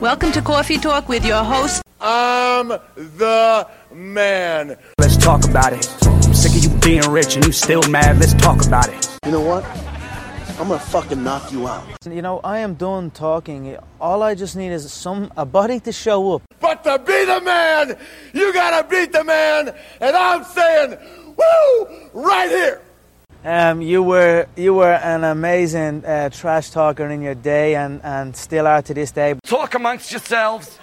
Welcome to Coffee Talk with your host. I'm the man. Let's talk about it. I'm sick of you being rich and you still mad. Let's talk about it. You know what? I'm gonna fucking knock you out. You know, I am done talking. All I just need is some a body to show up. But to be the man, you gotta beat the man, and I'm saying, woo, right here. Um, you were you were an amazing uh, trash talker in your day, and, and still are to this day. Talk amongst yourselves.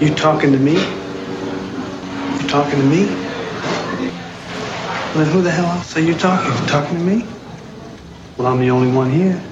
You talking to me? You talking to me? Well, then who the hell else are you talking? You talking to me? Well, I'm the only one here.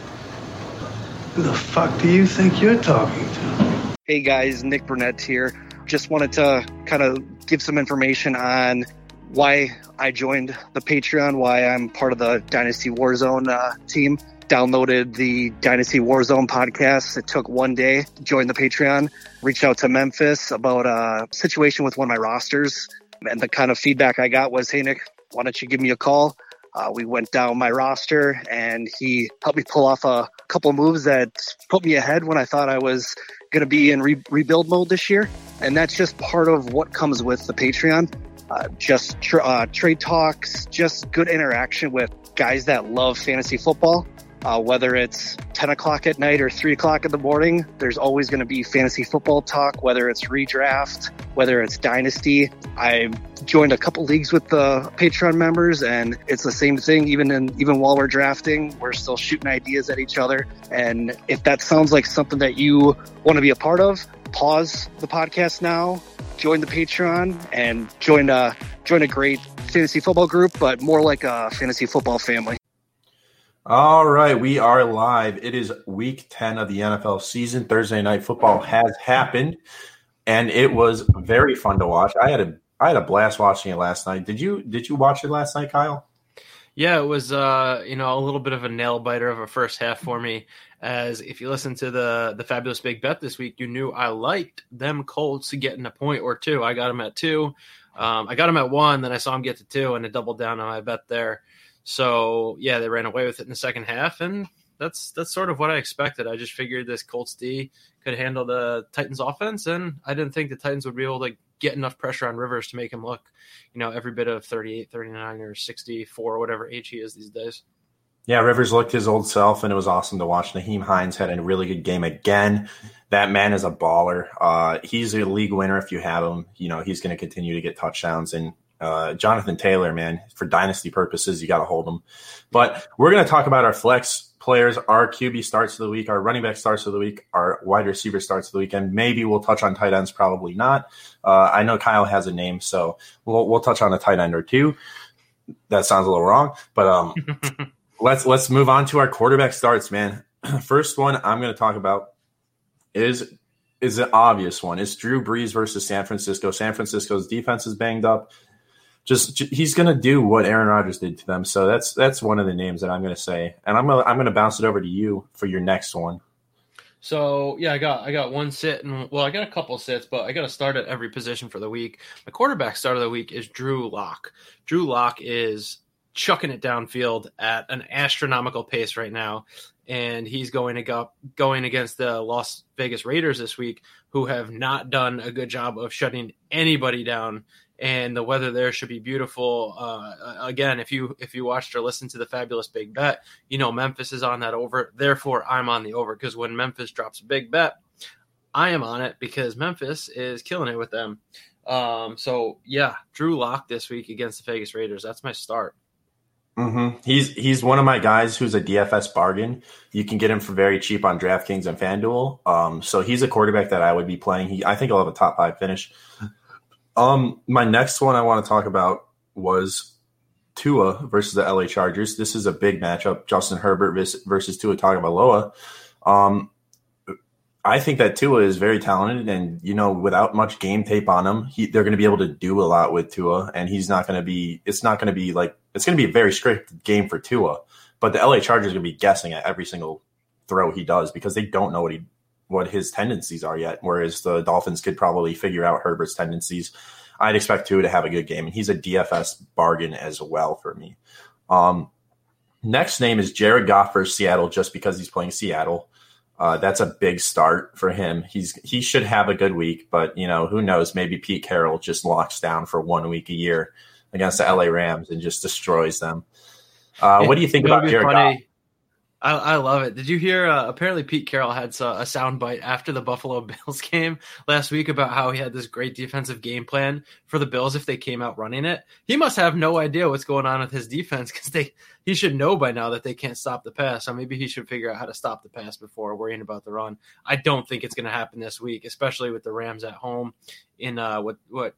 Who the fuck do you think you're talking to? Hey guys, Nick Burnett here. Just wanted to kind of give some information on why I joined the Patreon, why I'm part of the Dynasty Warzone uh, team. Downloaded the Dynasty Warzone podcast. It took one day. Joined the Patreon. Reached out to Memphis about a situation with one of my rosters, and the kind of feedback I got was, "Hey Nick, why don't you give me a call?" Uh, we went down my roster, and he helped me pull off a couple moves that put me ahead when I thought I was going to be in re- rebuild mode this year. And that's just part of what comes with the Patreon uh, just tr- uh, trade talks, just good interaction with guys that love fantasy football. Uh, whether it's 10 o'clock at night or 3 o'clock in the morning, there's always going to be fantasy football talk, whether it's redraft, whether it's dynasty. I joined a couple leagues with the Patreon members, and it's the same thing. Even in even while we're drafting, we're still shooting ideas at each other. And if that sounds like something that you want to be a part of, pause the podcast now, join the Patreon, and join a join a great fantasy football group, but more like a fantasy football family. All right, we are live. It is week 10 of the NFL season. Thursday night football has happened and it was very fun to watch. I had a I had a blast watching it last night. Did you did you watch it last night, Kyle? Yeah, it was uh, you know, a little bit of a nail biter of a first half for me. As if you listen to the the fabulous big bet this week, you knew I liked them Colts getting a point or two. I got them at two. Um, I got them at one, then I saw them get to two, and it doubled down on my bet there. So yeah, they ran away with it in the second half, and that's that's sort of what I expected. I just figured this Colts D could handle the Titans offense, and I didn't think the Titans would be able to get enough pressure on Rivers to make him look, you know, every bit of 38, 39 or 64 whatever age he is these days. Yeah, Rivers looked his old self, and it was awesome to watch. Nyheim Hines had a really good game again. That man is a baller. Uh, he's a league winner if you have him. You know, he's going to continue to get touchdowns and uh, Jonathan Taylor, man, for dynasty purposes, you got to hold him. But we're going to talk about our flex players, our QB starts of the week, our running back starts of the week, our wide receiver starts of the week, and maybe we'll touch on tight ends. Probably not. Uh, I know Kyle has a name, so we'll we'll touch on a tight end or two. That sounds a little wrong, but um, let's let's move on to our quarterback starts, man. First one I'm going to talk about is is an obvious one. It's Drew Brees versus San Francisco. San Francisco's defense is banged up just he's going to do what Aaron Rodgers did to them. So that's that's one of the names that I'm going to say, and I'm gonna, I'm going to bounce it over to you for your next one. So yeah, I got I got one sit and well, I got a couple sits, but I got to start at every position for the week. My quarterback start of the week is Drew Lock. Drew Lock is chucking it downfield at an astronomical pace right now, and he's going to go going against the Las Vegas Raiders this week, who have not done a good job of shutting anybody down and the weather there should be beautiful. Uh, again, if you if you watched or listened to the fabulous big bet, you know Memphis is on that over. Therefore, I'm on the over because when Memphis drops a big bet, I am on it because Memphis is killing it with them. Um, so yeah, Drew Lock this week against the Vegas Raiders. That's my start. Mm-hmm. He's he's one of my guys who's a DFS bargain. You can get him for very cheap on DraftKings and FanDuel. Um, so he's a quarterback that I would be playing. He I think I'll have a top five finish. Um, my next one I want to talk about was Tua versus the LA Chargers. This is a big matchup. Justin Herbert versus Tua Tagovailoa. Um, I think that Tua is very talented, and you know, without much game tape on him, he, they're going to be able to do a lot with Tua, and he's not going to be. It's not going to be like it's going to be a very strict game for Tua, but the LA Chargers are going to be guessing at every single throw he does because they don't know what he what his tendencies are yet. Whereas the Dolphins could probably figure out Herbert's tendencies. I'd expect Tua to have a good game, and he's a DFS bargain as well for me. Um, Next name is Jared Goff for Seattle, just because he's playing Seattle. Uh, that's a big start for him. He's he should have a good week, but you know who knows? Maybe Pete Carroll just locks down for one week a year against the LA Rams and just destroys them. Uh, what do you think about Jared funny. Goff? I, I love it. Did you hear? Uh, apparently, Pete Carroll had a soundbite after the Buffalo Bills game last week about how he had this great defensive game plan for the Bills if they came out running it. He must have no idea what's going on with his defense because they he should know by now that they can't stop the pass. So maybe he should figure out how to stop the pass before worrying about the run. I don't think it's going to happen this week, especially with the Rams at home in uh, what what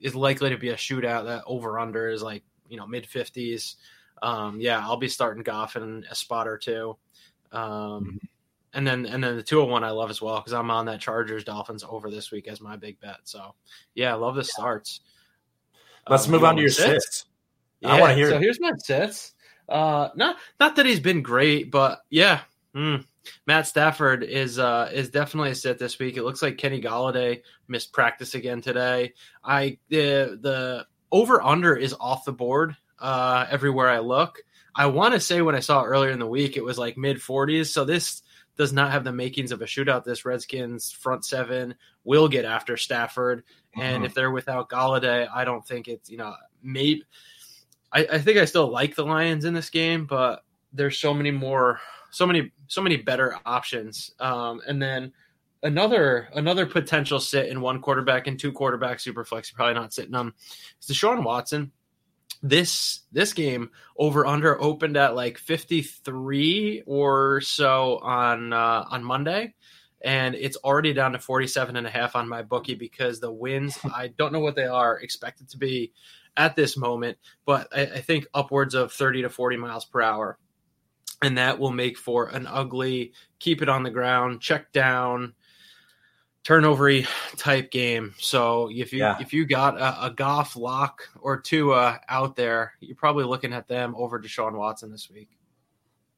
is likely to be a shootout. That over under is like you know mid fifties. Um, yeah, I'll be starting Goff in a spot or two. Um, and then and then the 201 I love as well because I'm on that Chargers Dolphins over this week as my big bet. So yeah, I love the starts. Let's Um, move on to your sits? sits. Yeah, I want to hear. So it. here's my sits. Uh, not not that he's been great, but yeah, mm, Matt Stafford is uh is definitely a sit this week. It looks like Kenny Golladay missed practice again today. I the the over under is off the board uh everywhere I look. I want to say when I saw earlier in the week it was like mid 40s. So this does not have the makings of a shootout. This Redskins front seven will get after Stafford, and Mhm. if they're without Golladay, I don't think it's you know maybe. I, I think I still like the Lions in this game, but there's so many more, so many, so many better options. Um, and then another another potential sit in one quarterback and two quarterback super flex. You're probably not sitting on. Is Deshaun Watson. This this game over under opened at like 53 or so on uh, on Monday. And it's already down to 47 and a half on my bookie because the wins i don't know what they are expected to be at this moment but I, I think upwards of 30 to 40 miles per hour. And that will make for an ugly keep it on the ground check down turnovery type game so if you Yeah. if you got a, a Goff lock or two uh, out there you're probably looking at them over Deshaun Watson this week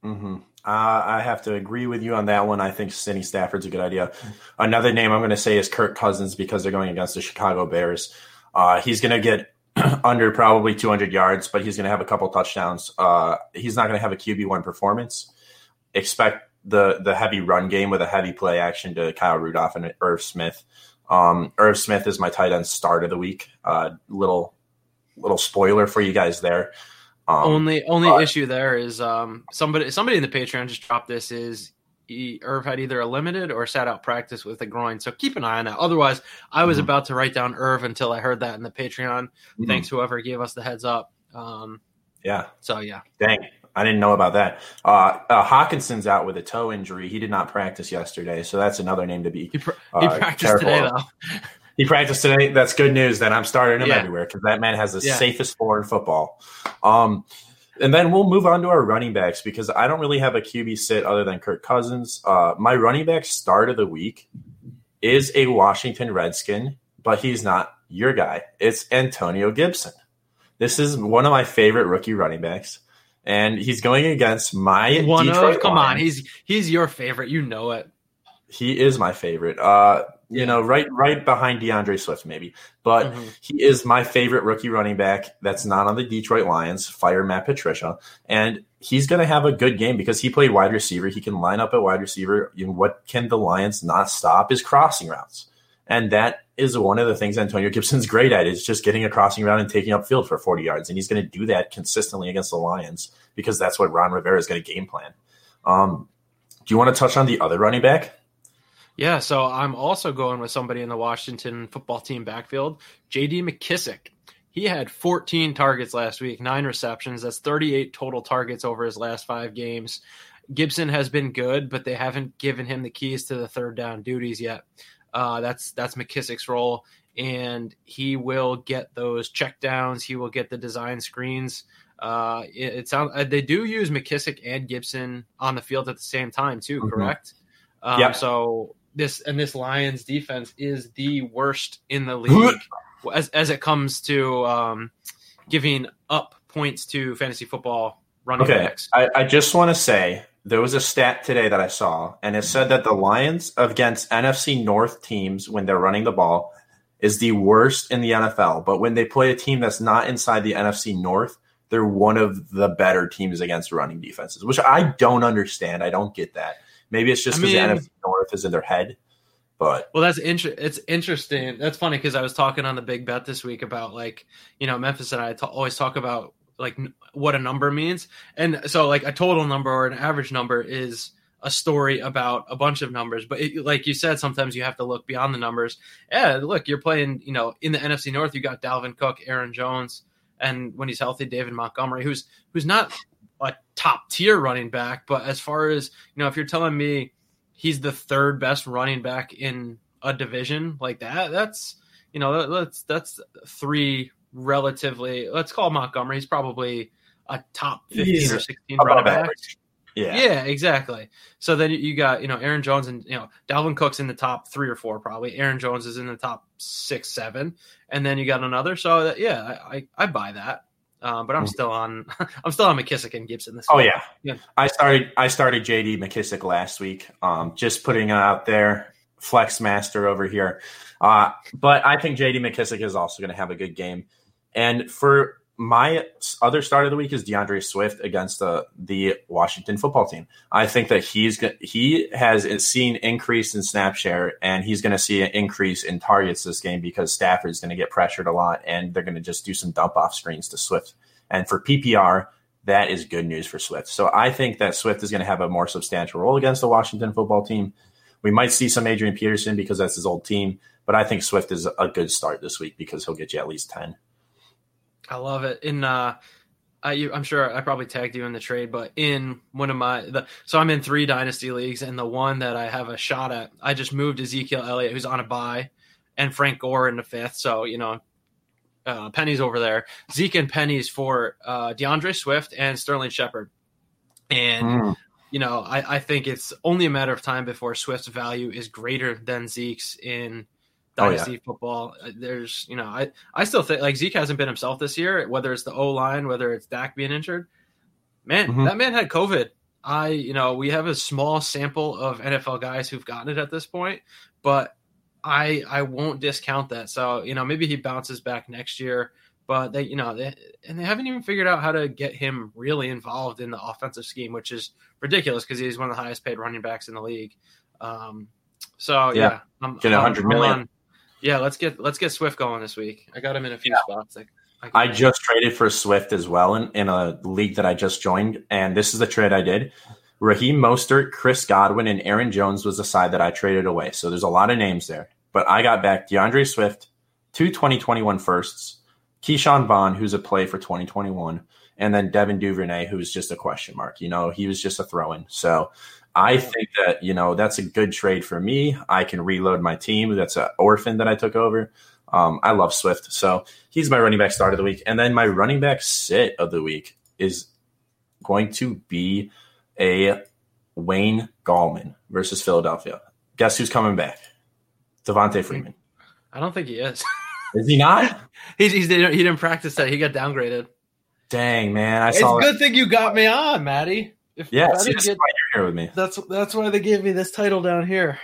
hmm Uh, I have to agree with you on that one. I think Cindy Stafford's a good idea. Another name I'm going to say is Kirk Cousins because they're going against the Chicago Bears. Uh, he's going to get under probably 200 yards, but he's going to have a couple touchdowns. Uh, he's not going to have a QB one performance. Expect the the heavy run game with a heavy play action to Kyle Rudolph and Irv Smith. Um, Irv Smith is my tight end start of the week. Uh, little little spoiler for you guys there. Um, only only but- issue there is um somebody somebody in the Patreon just dropped this is he, Irv had either a limited or sat out practice with a groin, so keep an eye on that. Otherwise, I was Mhm. about to write down Irv until I heard that in the Patreon. mhm. Thanks whoever gave us the heads up. Um, Yeah. so yeah, Dang, I didn't know about that. Uh, uh, Hockenson's out with a toe injury. He did not practice yesterday, so that's another name to be. he, pr- he Uh, practiced today though. He practiced today. That's good news. Then I'm starting him Yeah. everywhere because that man has the Yeah. safest floor in football. Um, and then we'll move on to our running backs because I don't really have a QB sit other than Kirk Cousins. Uh, my running back start of the week is a Washington Redskin, but he's not your guy. It's Antonio Gibson. This is one of my favorite rookie running backs, and he's going against my One Detroit of come on, he's he's your favorite. You know it. He is my favorite. Uh, you know, right right behind DeAndre Swift, maybe. But Mhm. he is my favorite rookie running back that's not on the Detroit Lions. Fire Matt Patricia. And he's gonna have a good game because he played wide receiver. He can line up at wide receiver. And what can the Lions not stop is crossing routes. And that is one of the things Antonio Gibson's great at is just getting a crossing route and taking up field for 40 yards. And he's going to do that consistently against the Lions because that's what Ron Rivera is going to game plan. Um, do you want to touch on the other running back? Yeah, so I'm also going with somebody in the Washington football team backfield, JD McKissic. He had 14 targets last week, nine receptions. That's 38 total targets over his last five games. Gibson has been good, but they haven't given him the keys to the third down duties yet. Uh, that's that's McKissic's role, and he will get those check downs. He will get the design screens. Uh, it, it sounds uh, they do use McKissic and Gibson on the field at the same time too, Mhm. correct? Um, Yep. So this and this Lions defense is the worst in the league as as it comes to um, giving up points to fantasy football running Okay, backs. I, I just want to say there was a stat today that I saw, and it said that the Lions against NFC North teams when they're running the ball is the worst in the NFL. But when they play a team that's not inside the NFC North, they're one of the better teams against running defenses, which I don't understand. I don't get that. Maybe it's just I because mean- the NFC North is in their head, but Well, that's inter- It's interesting. That's funny because I was talking on the big bet this week about like you know Memphis and I always talk about like what a number means, and so like a total number or an average number is a story about a bunch of numbers. But it, like you said, sometimes you have to look beyond the numbers. Yeah, look, you're playing. You know, in the NFC North, you got Dalvin Cook, Aaron Jones, and when he's healthy, David Montgomery, who's who's not a top tier running back, but as far as you know, if you're telling me he's the third best running back in a division like that, that's you know that- that's that's three relatively. Let's call Montgomery. He's probably a top fifteen He's or sixteen running back. average. Yeah. Yeah. exactly. So then you got you know Aaron Jones and you know Dalvin Cook's in the top three or four probably. Aaron Jones is in the top six seven, and then you got another. So that, yeah, I, I I buy that. Um, but I'm still on I'm still on McKissic and Gibson this Oh week. yeah. Yeah. I started I started JD McKissic last week. Um, just putting it out there, flex master over here. Uh, but I think JD McKissic is also going to have a good game. And for my other start of the week is DeAndre Swift against the the Washington football team. I think that he's he has seen increase in snap share and he's going to see an increase in targets this game because Stafford's going to get pressured a lot and they're going to just do some dump off screens to Swift. And for PPR, that is good news for Swift. So I think that Swift is going to have a more substantial role against the Washington football team. We might see some Adrian Peterson because that's his old team, but I think Swift is a good start this week because he'll get you at least 10. I love it. In uh, I, I'm sure I probably tagged you in the trade, but in one of my the so I'm in three dynasty leagues, and the one that I have a shot at, I just moved Ezekiel Elliott, who's on a bye, and Frank Gore in the fifth. So you know, uh, Penny's over there. Zeke and Penny's for uh, DeAndre Swift and Sterling Shepard, and Mm. you know, I, I think it's only a matter of time before Swift's value is greater than Zeke's in Oh, yeah. dynasty football. Uh, There's, you know, I, I still think like Zeke hasn't been himself this year, whether it's the O line, whether it's Dak being injured. Man, Mhm. that man had COVID. I, you know, we have a small sample of NFL guys who've gotten it at this point, but I, I won't discount that. So, you know, maybe he bounces back next year, but they, you know, they, and they haven't even figured out how to get him really involved in the offensive scheme, which is ridiculous because he's one of the highest paid running backs in the league. Um, so yeah, Yeah. I'm, Get a hundred million. on- yeah, let's get let's get Swift going this week. I got him in a few spots. I, I, I just traded for Swift as well in, in a league that I just joined, and this is the trade I did. Raheem Mostert, Chris Godwin, and Aaron Jones was the side that I traded away. So there's a lot of names there. But I got back DeAndre Swift, two 2021 firsts, Ke'Shawn Vaughn, who's a play for 2021, and then Devin Duvernay, who's just a question mark. You know, he was just a throw in. So I think that, you know, that's a good trade for me. I can reload my team. That's an orphan that I took over. Um, I love Swift. So he's my running back start of the week. And then my running back sit of the week is going to be a Wayne Gallman versus Philadelphia. Guess who's coming back? Devonta Freeman. I don't think he is. Is he not? he's, he's he didn't practice that. He got downgraded. Dang, man. I It's saw a good thing you got me on, Maddie. If, Yeah, if I see, didn't that's get- why you're here with me. that's that's why they gave me this title down here.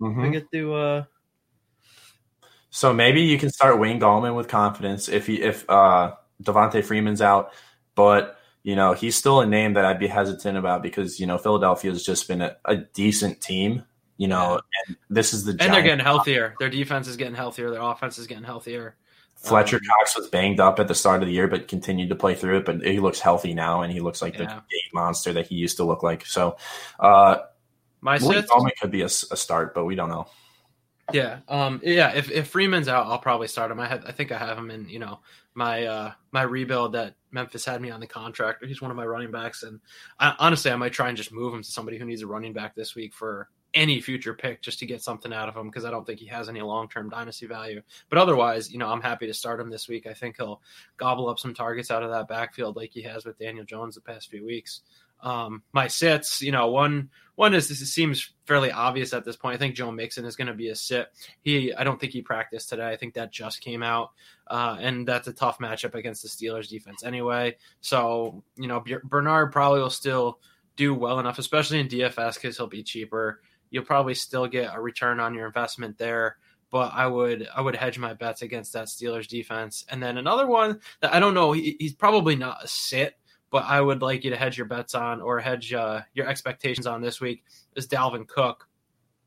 I Mhm. get to uh So maybe you can start Wayne Gallman with confidence if he if uh Devonta Freeman's out, but you know he's still a name that I'd be hesitant about because you know Philadelphia has just been a, a decent team, you know, and this is the and they're getting healthier. Their defense is getting healthier. Their offense is getting healthier. Fletcher Um, Cox was banged up at the start of the year, but continued to play through it. But he looks healthy now, and he looks like the Yeah. game monster that he used to look like. So, uh, My sits, could be a start, but we don't know. yeah, um, yeah. If, if Freeman's out, I'll probably start him. I have, I think I have him in, you know, my uh my rebuild that Memphis had me on the contract. He's one of my running backs, and I, honestly, I might try and just move him to somebody who needs a running back this week for any future pick, just to get something out of him because I don't think he has any long term dynasty value. But otherwise, you know, I'm happy to start him this week. I think he'll gobble up some targets out of that backfield like he has with Daniel Jones the past few weeks. Um, my sits, you know, one one is this seems fairly obvious at this point. I think Joe Mixon is going to be a sit. He, I don't think he practiced today. I think that just came out, uh, and that's a tough matchup against the Steelers defense anyway. So you know, Bernard probably will still do well enough, especially in DFS because he'll be cheaper. You'll probably still get a return on your investment there. but I would I would hedge my bets against that Steelers defense. And then another one that I don't know, he, he's probably not a sit, but I would like you to hedge your bets on or hedge uh, your expectations on this week is Dalvin Cook.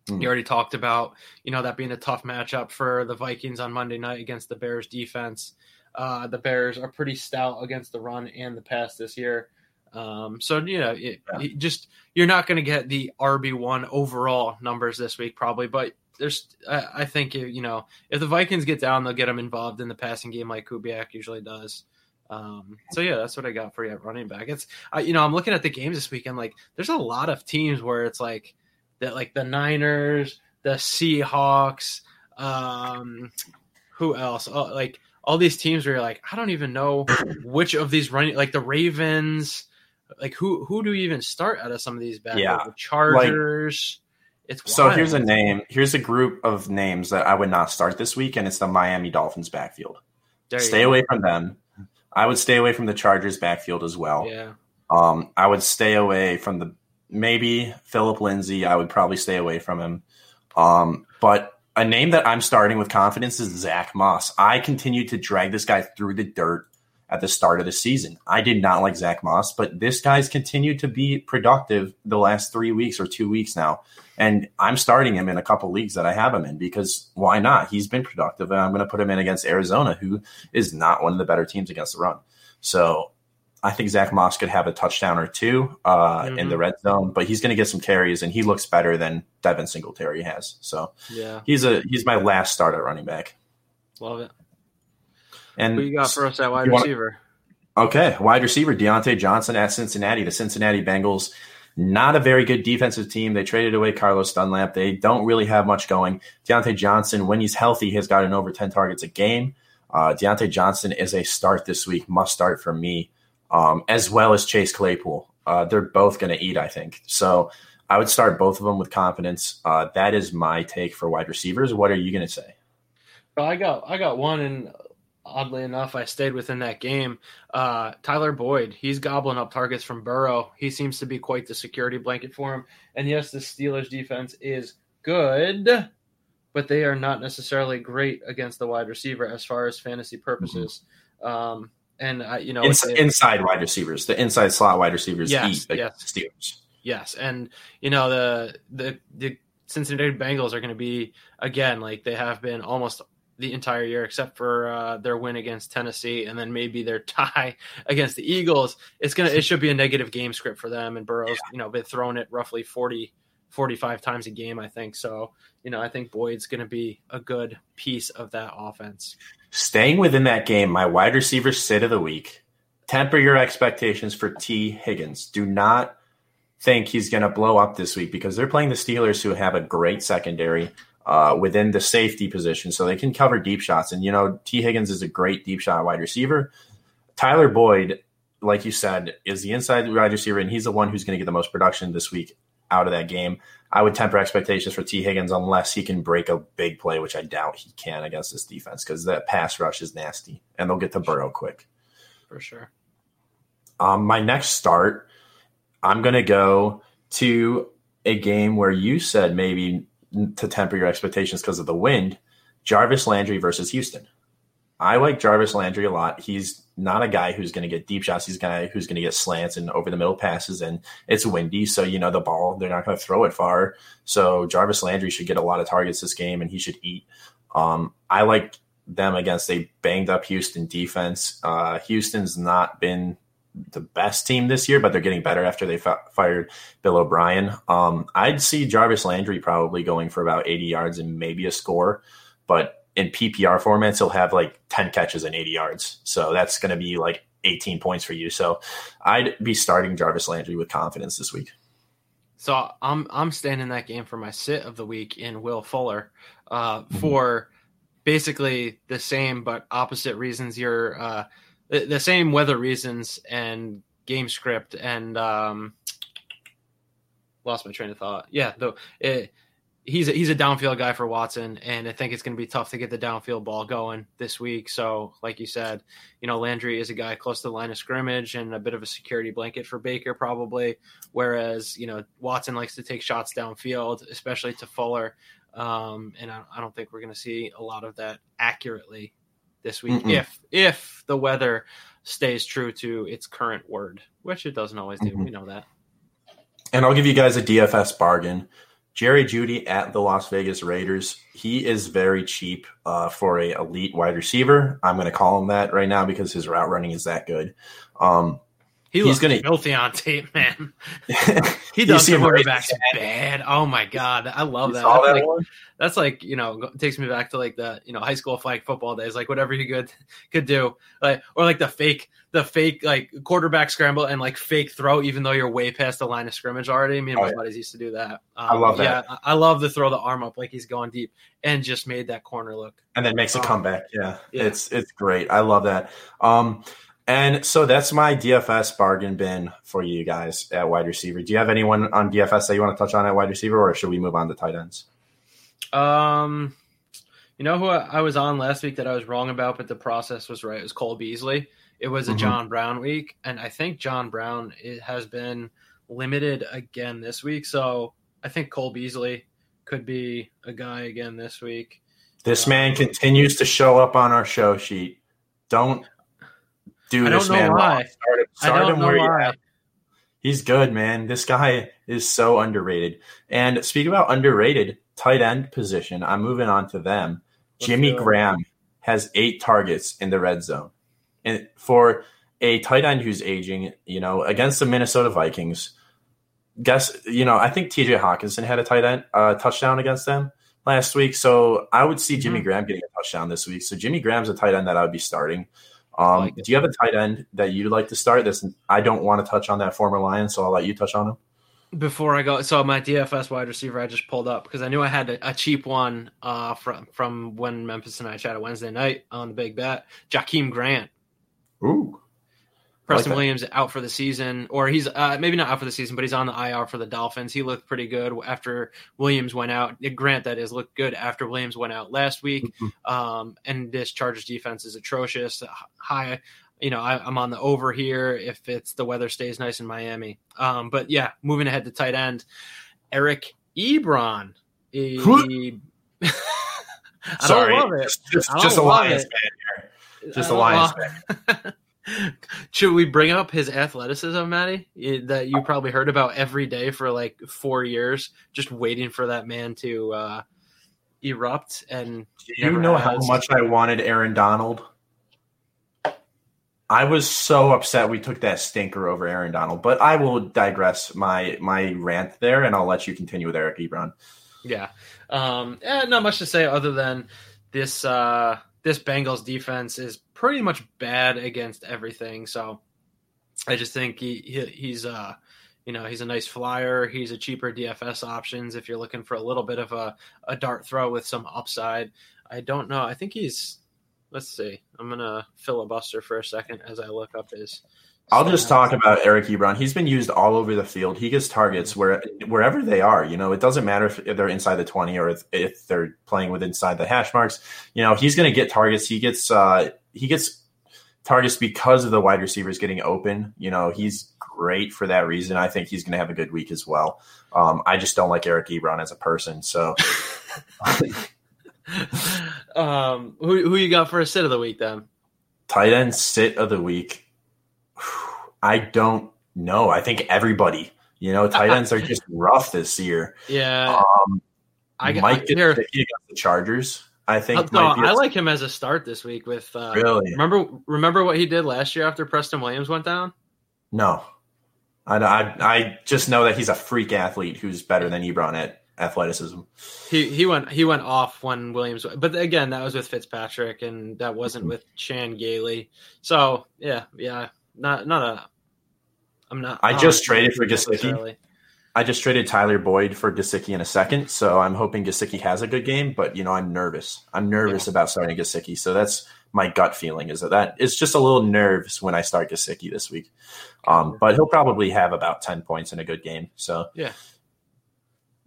Mm. You already talked about, you know, that being a tough matchup for the Vikings on Monday night against the Bears defense. Uh, the Bears are pretty stout against the run and the pass this year. Um, so you know, it, it just you're not going to get the RB one overall numbers this week probably, but there's I, I think you know if the Vikings get down, they'll get them involved in the passing game like Kubiak usually does. Um, so yeah, that's what I got for you at running back. It's I, you know I'm looking at the games this weekend. Like there's a lot of teams where it's like that, like the Niners, the Seahawks, um, who else? Oh, like all these teams where you're like I don't even know which of these running like the Ravens. Like who who do you even start out of some of these bad Yeah, the Chargers? it's So here's a name. Here's a group of names that I would not start this week, and it's the Miami Dolphins backfield. There stay away from them. I would stay away from the Chargers backfield as well. Yeah. Um, I would stay away from the maybe Phillip Lindsay. I would probably stay away from him. Um, but a name that I'm starting with confidence is Zach Moss. I continued to drag this guy through the dirt at the start of the season. I did not like Zach Moss, but this guy's continued to be productive the last three weeks or two weeks now. And I'm starting him in a couple leagues that I have him in because why not? He's been productive, and I'm going to put him in against Arizona, who is not one of the better teams against the run. So I think Zach Moss could have a touchdown or two uh, in Mhm. the red zone, but he's going to get some carries, and he looks better than Devin Singletary has. So Yeah. he's a he's my last start at running back. Love it. And Who you got for us at wide you wanna- receiver? Okay, wide receiver Diontae Johnson at Cincinnati. The Cincinnati Bengals, not a very good defensive team. They traded away Carlos Dunlap. They don't really have much going. Diontae Johnson, when he's healthy, has gotten over 10 targets a game. Uh, Diontae Johnson is a start this week, must start for me, um, as well as Chase Claypool. Uh, they're both going to eat, I think. So I would start both of them with confidence. Uh, that is my take for wide receivers. What are you going to say? I got I got one, and oddly enough, I stayed within that game. Uh, Tyler Boyd, he's gobbling up targets from Burrow. He seems to be quite the security blanket for him. And yes, the Steelers defense is good, but they are not necessarily great against the wide receiver as far as fantasy purposes. Um, and I, you know, Ins- it- inside wide receivers, the inside slot wide receivers Yes, eat against Steelers. Yes, and you know the the the Cincinnati Bengals are going to be again like they have been almost the entire year, except for uh, their win against Tennessee, and then maybe their tie against the Eagles. It's gonna it should be a negative game script for them. And Burrow's you know been throwing it roughly 40, 45 times a game, I think. So you know I think Boyd's going to be a good piece of that offense. Staying within that game, my wide receiver sit of the week. Temper your expectations for Tee Higgins. Do not think he's going to blow up this week because they're playing the Steelers, who have a great secondary uh, within the safety position, so they can cover deep shots. And you know, Tee Higgins is a great deep shot wide receiver. Tyler Boyd, like you said, is the inside wide receiver, and he's the one who's going to get the most production this week out of that game. I would temper expectations for Tee Higgins unless he can break a big play, which I doubt he can against this defense because that pass rush is nasty and they'll get to Burrow quick. For sure. Um, my next start, I'm going to go to a game where you said maybe to temper your expectations because of the wind Jarvis Landry versus Houston. I like Jarvis Landry a lot. He's not a guy who's going to get deep shots. He's a guy who's going to get slants and over the middle passes, and it's windy. So, you know, the ball, they're not going to throw it far. So, Jarvis Landry should get a lot of targets this game and he should eat. Um, I like them against a banged up Houston defense. Uh, Houston's not been the best team this year, but they're getting better after they fi- fired Bill O'Brien. Um, I'd see Jarvis Landry probably going for about 80 yards and maybe a score, but in PPR formats, he'll have like 10 catches and 80 yards. So that's going to be like 18 points for you. So I'd be starting Jarvis Landry with confidence this week. So I'm I'm staying in that game for my sit of the week in Will Fuller uh, for basically the same but opposite reasons. You're uh, the, the same weather reasons and game script and um, lost my train of thought. Yeah, though it, he's a, he's a downfield guy for Watson, and I think it's going to be tough to get the downfield ball going this week. So, like you said, you know Landry is a guy close to the line of scrimmage and a bit of a security blanket for Baker, probably. Whereas you know Watson likes to take shots downfield, especially to Fuller. Um, and I, I don't think we're going to see a lot of that accurately this week Mm-mm. if if the weather stays true to its current word, which it doesn't always do. Mhm. We know that. And I'll give you guys a DFS bargain. Jerry Jeudy at the Las Vegas Raiders. He is very cheap uh, for a elite wide receiver. I'm going to call him that right now because his route running is that good. Um, He He's gonna- filthy on tape, man. He does the quarterbacks bad. Oh my god, I love You that. That's that like, that's like you know takes me back to like the you know high school flag football days, like whatever he could could do, like or like the fake the fake like quarterback scramble and like fake throw, even though you're way past the line of scrimmage already. Me and Oh, my yeah. buddies used to do that. Um, I love that. Yeah, I I love to throw the arm up like he's going deep and just made that corner look. and then makes a Oh. comeback. Yeah, Yeah. it's it's great. I love that. Um, and so that's my DFS bargain bin for you guys at wide receiver. Do you have anyone on DFS that you want to touch on at wide receiver, or should we move on to tight ends? Um, you know who I I was on last week that I was wrong about, but the process was right. It was Cole Beasley. It was a Mhm. John Brown week, and I think John Brown it has been limited again this week. So I think Cole Beasley could be a guy again this week. This man continues to show up on our show sheet. Don't do I this don't know man why. Start, him- I start don't him know where why. He's good, man. This guy is so underrated. And speak about underrated, tight end position, I'm moving on to them. Let's Jimmy. Graham has eight targets in the red zone. And for a tight end who's aging, you know, against the Minnesota Vikings, guess, you know, I think TJ Hockenson had a tight end uh, touchdown against them last week. So I would see Jimmy Mhm. Graham getting a touchdown this week. So Jimmy Graham's a tight end that I would be starting. Um, like do you have a tight end that you'd like to start? This I don't want to touch on that former Lion, so I'll let you touch on him. Before I go, so my DFS wide receiver I just pulled up because I knew I had a, a cheap one uh, from from when Memphis and I chatted Wednesday night on the big bet. Jakeem Grant. Ooh, Preston that. Williams out for the season, or he's uh, maybe not out for the season, but he's on the IR for the Dolphins. He looked pretty good after Williams went out. Grant, that is, looked good after Williams went out last week. Um, and this Chargers defense is atrocious. High, you know, I, I'm on the over here if it's the weather stays nice in Miami. Um, but yeah, moving ahead to tight end, Eric Ebron. He- sorry, don't love it. just, just, just a Lions fan here. Just a Lions fan. Should we bring up his athleticism, Maddie, that you probably heard about every day for like four years, just waiting for that man to uh, erupt? And Do you know how much I wanted Aaron Donald? I was so upset we took that stinker over Aaron Donald, but I will digress my my rant there, and I'll let you continue with Eric Ebron. Yeah, um, eh, not much to say other than this uh, this Bengals defense is pretty much bad against everything. So I just think he, he he's uh you know he's a nice flyer. He's a cheaper DFS options if you're looking for a little bit of a, a dart throw with some upside. I don't know. I think he's. Let's see. I'm gonna filibuster for a second as I look up his. I'll just talk about Eric Ebron. He's been used all over the field. He gets targets where wherever they are. You know, it doesn't matter if they're inside the twenty or if, if they're playing with inside the hash marks. You know, he's going to get targets. He gets uh, he gets targets because of the wide receivers getting open. You know, he's great for that reason. I think he's going to have a good week as well. Um, I just don't like Eric Ebron as a person. So um, who who you got for a sit of the week then? tight end sit of the week. I don't know. I think everybody. You know, tight ends are just rough this year. Yeah, Um, I got might get here. against the Chargers. I think. No, a- I like him as a start this week. With uh, Really? remember remember what he did last year after Preston Williams went down. No, I, I, I just know that he's a freak athlete who's better than Ebron at athleticism. He he went he went off when Williams, but again that was with Fitzpatrick and that wasn't with Chan Gailey. So yeah, yeah, not not a. I'm not. I just traded for Gesicki. I just traded Tyler Boyd for Gesicki in a second, so I'm hoping Gesicki has a good game. But you know, I'm nervous. I'm nervous about starting Gesicki, so that's my gut feeling. Is that that it's just a little nerves when I start Gesicki this week. Um, but he'll probably have about ten points in a good game. So Yeah.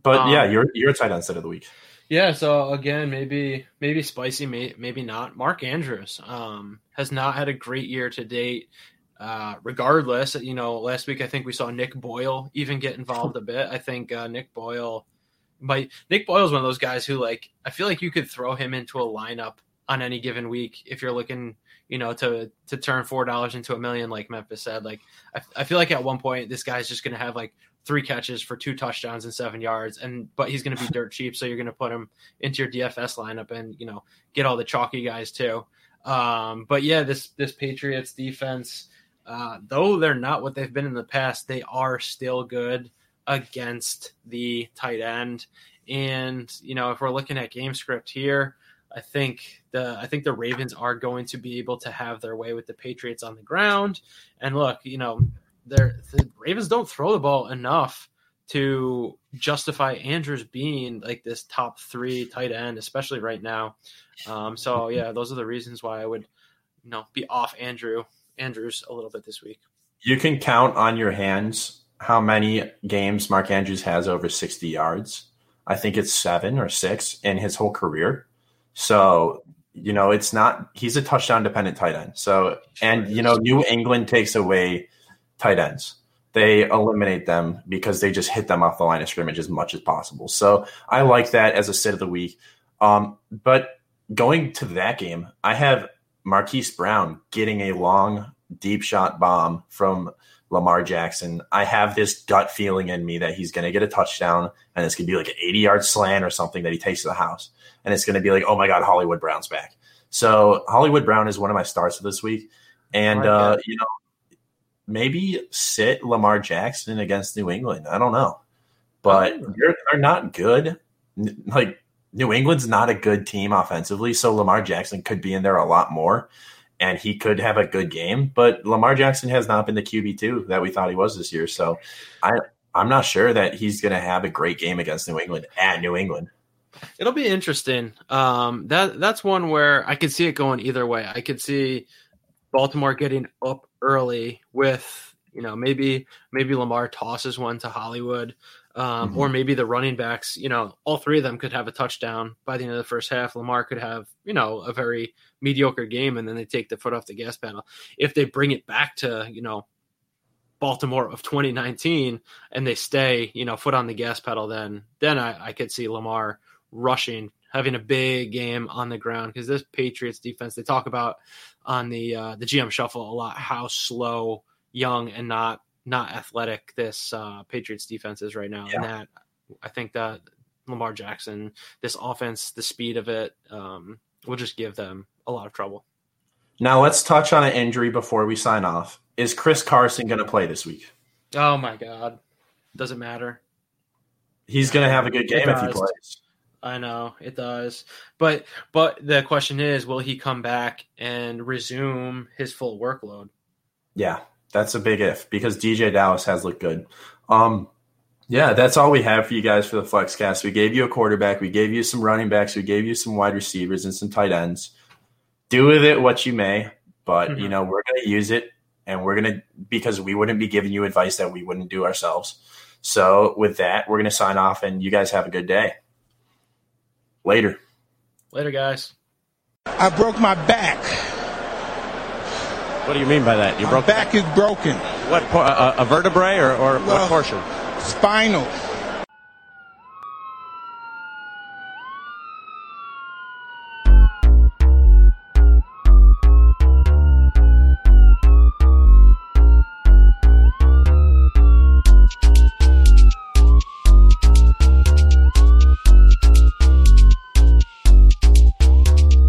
But Um, yeah, you're you're a tight end set of the week. Yeah, so again, maybe maybe spicy, may, maybe not. Mark Andrews um, has not had a great year to date. Uh, regardless, you know, last week I think we saw Nick Boyle even get involved a bit. I think uh, Nick Boyle But Nick Boyle is one of those guys who like I feel like you could throw him into a lineup on any given week if you're looking, you know, to to turn four dollars into a million, like Memphis said. Like I, I feel like at one point this guy's just gonna have like three catches for two touchdowns and seven yards, and but he's gonna be dirt cheap, so you're gonna put him into your DFS lineup and you know get all the chalky guys too. Um, but yeah, this this Patriots defense, uh, though they're not what they've been in the past, they are still good against the tight end. And you know, if we're looking at game script here, I think the I think the Ravens are going to be able to have their way with the Patriots on the ground. And look, you know, the Ravens don't throw the ball enough to justify Andrews being like this top three tight end, especially right now. Um, so yeah, those are the reasons why I would, you know, be off Andrew Andrews a little bit this week. You can count on your hands how many games Mark Andrews has over 60 yards. I think it's seven or six in his whole career. So, you know, it's not, he's a touchdown dependent tight end. So, and, you know, New England takes away tight ends. They eliminate them because they just hit them off the line of scrimmage as much as possible. So I like that as a sit of the week. Um, but going to that game, I have Marquise Brown getting a long, deep shot bomb from Lamar Jackson. I have this gut feeling in me that he's going to get a touchdown and it's going to be like an 80 yard slant or something that he takes to the house. And it's going to be like, oh my God, Hollywood Brown's back. So Hollywood Brown is one of my starts for this week. And, uh, you know, maybe sit Lamar Jackson against New England. I don't know, but they're, they're not good. Like New England's not a good team offensively, so Lamar Jackson could be in there a lot more, and he could have a good game. But Lamar Jackson has not been the QB two that we thought he was this year, so I I'm not sure that he's going to have a great game against New England at New England. It'll be interesting. Um, that that's one where I could see it going either way. I could see Baltimore getting up early with you know maybe maybe Lamar tosses one to Hollywood, um, mm-hmm. or maybe the running backs. You know, all three of them could have a touchdown by the end of the first half. Lamar could have you know a very mediocre game, and then they take the foot off the gas pedal. If they bring it back to you know Baltimore of 2019 and they stay you know foot on the gas pedal, then then I, I could see Lamar rushing having a big game on the ground because this Patriots defense they talk about on the uh, the GM shuffle a lot how slow, young, and not not athletic this uh, Patriots defense is right now, yeah. and that I think that Lamar Jackson, this offense, the speed of it, um, will just give them a lot of trouble. Now let's touch on an injury before we sign off. Is Chris Carson going to play this week? Oh my God, doesn't matter. He's going to have a good game if he plays. I know it does, but but the question is, will he come back and resume his full workload? Yeah, that's a big if because DeeJay Dallas has looked good. Um, yeah, that's all we have for you guys for the Flexcast. We gave you a quarterback, we gave you some running backs, we gave you some wide receivers and some tight ends. Do with it what you may, but mm-hmm. you know we're going to use it, and we're going to because we wouldn't be giving you advice that we wouldn't do ourselves. So with that, we're going to sign off, and you guys have a good day. Later. Later, guys. I broke my back. What do you mean by that? Your back is broken. What a, a vertebrae or, or well, what portion? Spinal.